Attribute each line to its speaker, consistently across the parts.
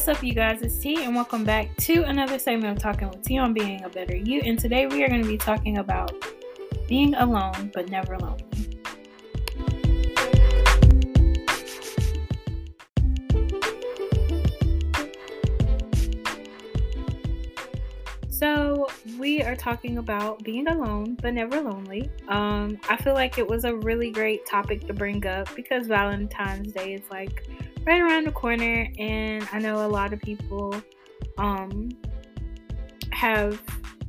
Speaker 1: What's up, you guys? It's T, and welcome back to another segment of Talking with T on Being a Better You. And today we are going to be talking about being alone but never lonely. So, we are talking about being alone but never lonely. Um, I feel like it was a really great topic to bring up because Valentine's Day is like right around the corner, and I know a lot of people um, have,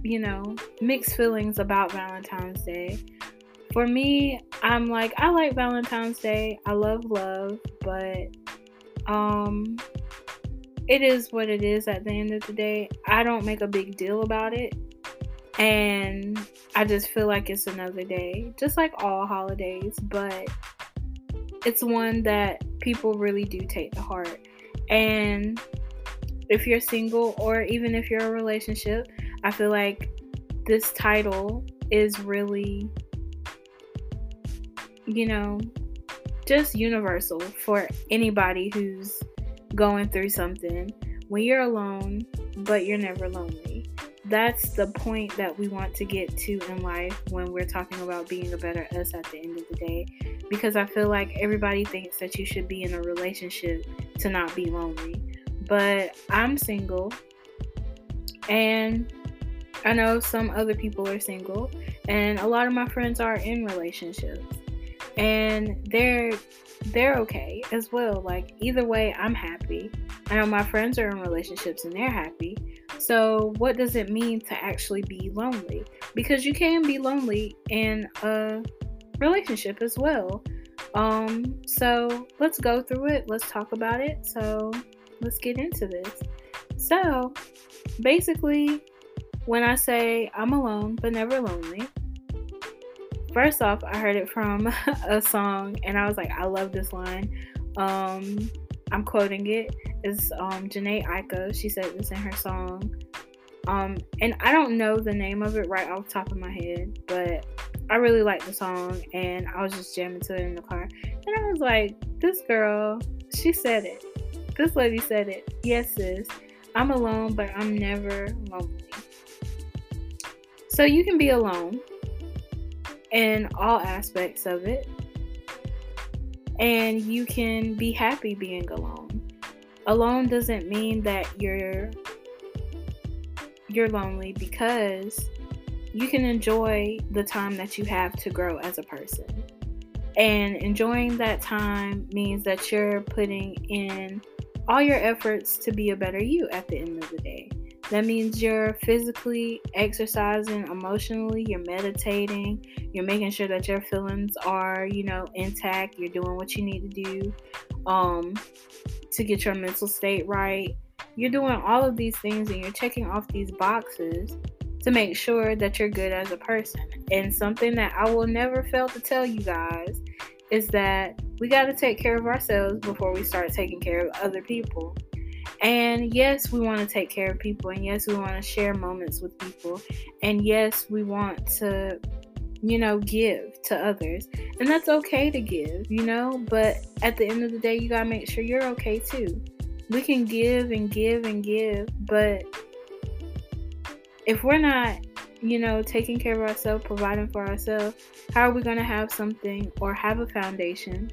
Speaker 1: you know, mixed feelings about Valentine's Day. For me, I'm like, I like Valentine's Day. I love love, but um, it is what it is at the end of the day. I don't make a big deal about it. And I just feel like it's another day, just like all holidays, but it's one that people really do take to heart. And if you're single or even if you're in a relationship, I feel like this title is really, you know, just universal for anybody who's going through something. When you're alone, but you're never lonely. That's the point that we want to get to in life when we're talking about being a better us at the end of the day because I feel like everybody thinks that you should be in a relationship to not be lonely. But I'm single and I know some other people are single and a lot of my friends are in relationships and they're they're okay as well. Like either way, I'm happy. I know my friends are in relationships and they're happy. So, what does it mean to actually be lonely? Because you can be lonely in a relationship as well. Um, so let's go through it. Let's talk about it. So let's get into this. So basically, when I say I'm alone but never lonely, first off, I heard it from a song and I was like, I love this line. Um, I'm quoting it. It's um, Jhené Aiko. She said this in her song. Um, and I don't know the name of it right off the top of my head, but I really liked the song and I was just jamming to it in the car. And I was like, this girl, she said it. This lady said it. Yes, sis. I'm alone, but I'm never lonely. So you can be alone in all aspects of it. And you can be happy being alone. Alone doesn't mean that you're you're lonely because you can enjoy the time that you have to grow as a person. And enjoying that time means that you're putting in all your efforts to be a better you at the end of the day. That means you're physically exercising, emotionally, you're meditating, you're making sure that your feelings are, you know, intact, you're doing what you need to do um, to get your mental state right. You're doing all of these things and you're checking off these boxes to make sure that you're good as a person. And something that I will never fail to tell you guys is that we got to take care of ourselves before we start taking care of other people. And yes, we want to take care of people, and yes, we want to share moments with people, and yes, we want to, you know, give to others. And that's okay to give, you know, but at the end of the day, you got to make sure you're okay too. We can give and give and give, but if we're not, you know, taking care of ourselves, providing for ourselves, how are we going to have something or have a foundation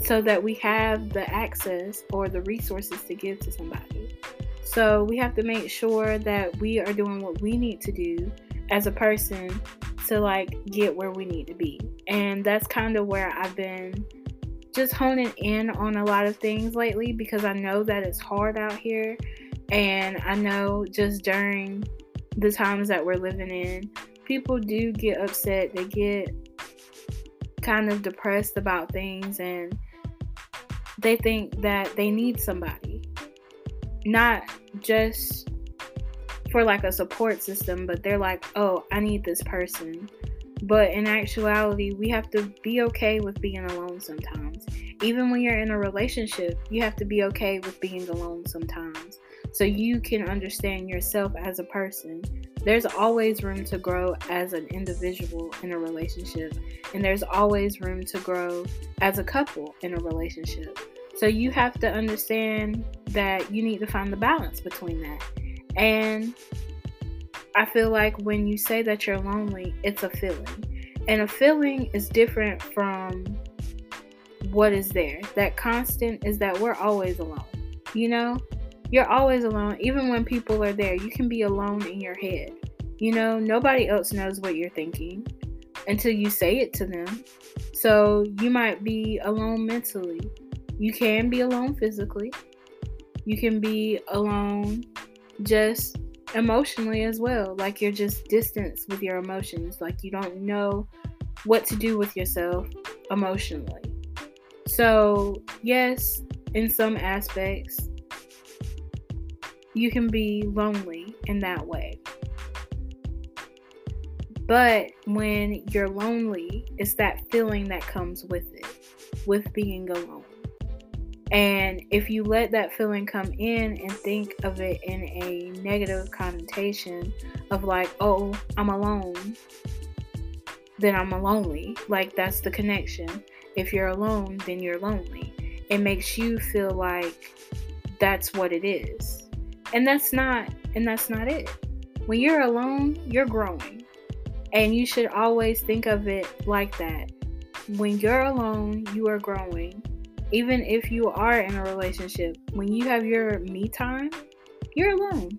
Speaker 1: so that we have the access or the resources to give to somebody? So we have to make sure that we are doing what we need to do as a person to like get where we need to be. And that's kind of where I've been just honing in on a lot of things lately because I know that it's hard out here and I know just during the times that we're living in, people do get upset. They get kind of depressed about things and they think that they need somebody. Not just for like a support system, but they're like, oh, I need this person. But in actuality, we have to be okay with being alone sometimes. Even when you're in a relationship, you have to be okay with being alone sometimes so you can understand yourself as a person. There's always room to grow as an individual in a relationship, and there's always room to grow as a couple in a relationship. So you have to understand that you need to find the balance between that. And I feel like when you say that you're lonely, it's a feeling. And a feeling is different from what is there. That constant is that we're always alone. You know, you're always alone. Even when people are there, you can be alone in your head. You know, nobody else knows what you're thinking until you say it to them. So you might be alone mentally. You can be alone physically. You can be alone just emotionally as well. Like you're just distanced with your emotions. Like you don't know what to do with yourself emotionally. So, yes, in some aspects, you can be lonely in that way. But when you're lonely, it's that feeling that comes with it, with being alone. And if you let that feeling come in and think of it in a negative connotation of like, oh, I'm alone, then I'm lonely. Like that's the connection. If you're alone, then you're lonely. It makes you feel like that's what it is. And that's not and that's not it. When you're alone, you're growing. And you should always think of it like that. When you're alone, you are growing even if you are in a relationship, when you have your me time, you're alone,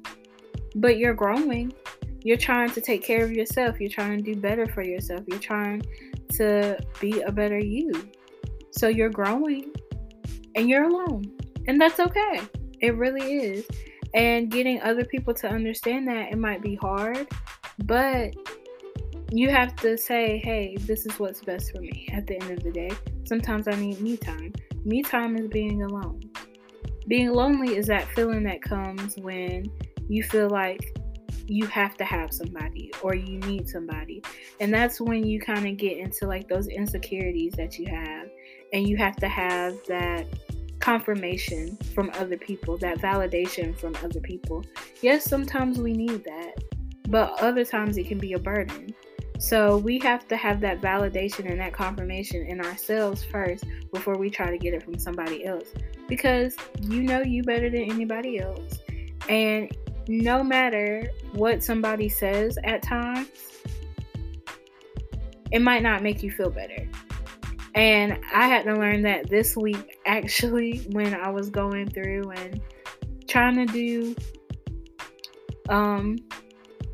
Speaker 1: but you're growing. You're trying to take care of yourself. You're trying to do better for yourself. You're trying to be a better you. So you're growing and you're alone. And that's okay. It really is. And getting other people to understand that it might be hard, but you have to say, hey, this is what's best for me at the end of the day. Sometimes I need me time. Me time is being alone. Being lonely is that feeling that comes when you feel like you have to have somebody or you need somebody. And that's when you kind of get into like those insecurities that you have. And you have to have that confirmation from other people, that validation from other people. Yes, sometimes we need that, but other times it can be a burden. So we have to have that validation and that confirmation in ourselves first before we try to get it from somebody else. Because you know you better than anybody else. And no matter what somebody says at times, it might not make you feel better. And I had to learn that this week actually when I was going through and trying to do um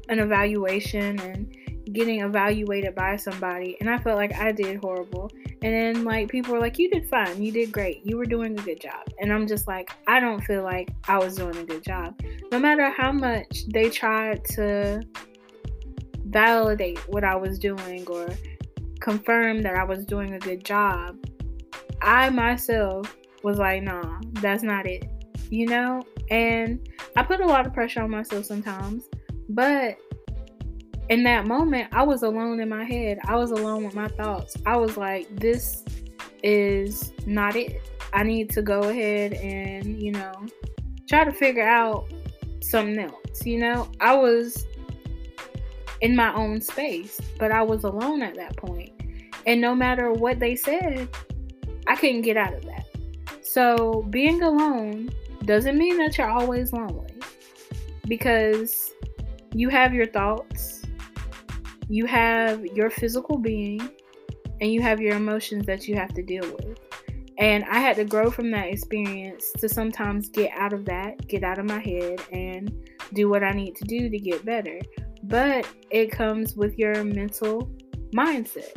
Speaker 1: an evaluation and getting evaluated by somebody and I felt like I did horrible. And then like people were like, You did fine, you did great, you were doing a good job. And I'm just like, I don't feel like I was doing a good job. No matter how much they tried to validate what I was doing or confirm that I was doing a good job, I myself was like, nah, that's not it. You know? And I put a lot of pressure on myself sometimes. But in that moment, I was alone in my head. I was alone with my thoughts. I was like, this is not it. I need to go ahead and, you know, try to figure out something else. You know, I was in my own space, but I was alone at that point. And no matter what they said, I couldn't get out of that. So being alone doesn't mean that you're always lonely because you have your thoughts, you have your physical being and you have your emotions that you have to deal with. And I had to grow from that experience to sometimes get out of that, get out of my head, and do what I need to do to get better. But it comes with your mental mindset.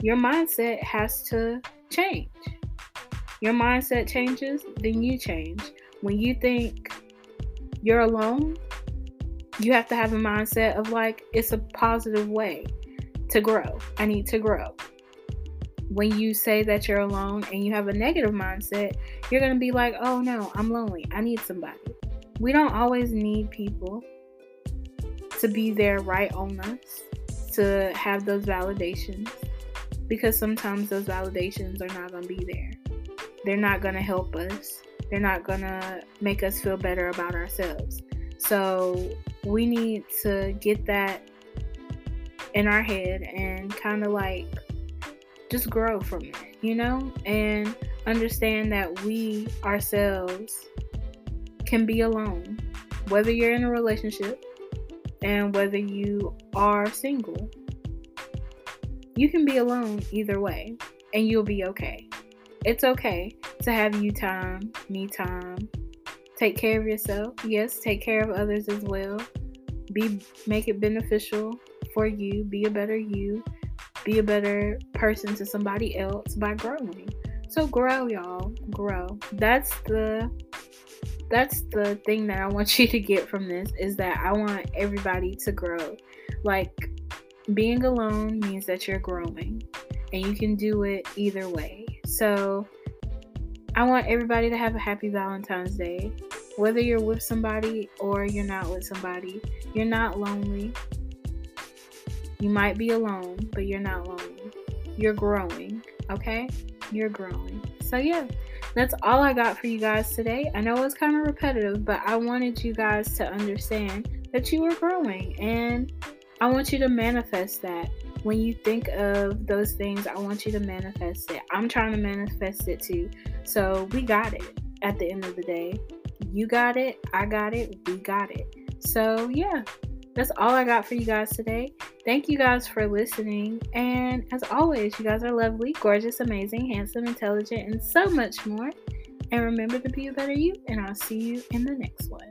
Speaker 1: Your mindset has to change. Your mindset changes, then you change. When you think you're alone, you have to have a mindset of like it's a positive way to grow. I need to grow. When you say that you're alone and you have a negative mindset, you're going to be like, "Oh no, I'm lonely. I need somebody." We don't always need people to be there right on us to have those validations because sometimes those validations are not going to be there. They're not going to help us. They're not going to make us feel better about ourselves. So we need to get that in our head and kind of like just grow from it, you know? And understand that we ourselves can be alone, whether you're in a relationship and whether you are single. You can be alone either way, and you'll be okay. It's okay to have you time, me time. Take care of yourself. Yes, take care of others as well. Be make it beneficial for you. Be a better you. Be a better person to somebody else by growing. So grow, y'all. Grow. That's the that's the thing that I want you to get from this is that I want everybody to grow. Like being alone means that you're growing and you can do it either way. So I want everybody to have a happy Valentine's Day. Whether you're with somebody or you're not with somebody, you're not lonely. You might be alone, but you're not lonely. You're growing, okay? You're growing. So, yeah, that's all I got for you guys today. I know it's kind of repetitive, but I wanted you guys to understand that you are growing and I want you to manifest that. When you think of those things, I want you to manifest it. I'm trying to manifest it too. So, we got it at the end of the day. You got it, I got it, we got it. So, yeah, that's all I got for you guys today. Thank you guys for listening. And as always, you guys are lovely, gorgeous, amazing, handsome, intelligent, and so much more. And remember to be a better you, and I'll see you in the next one.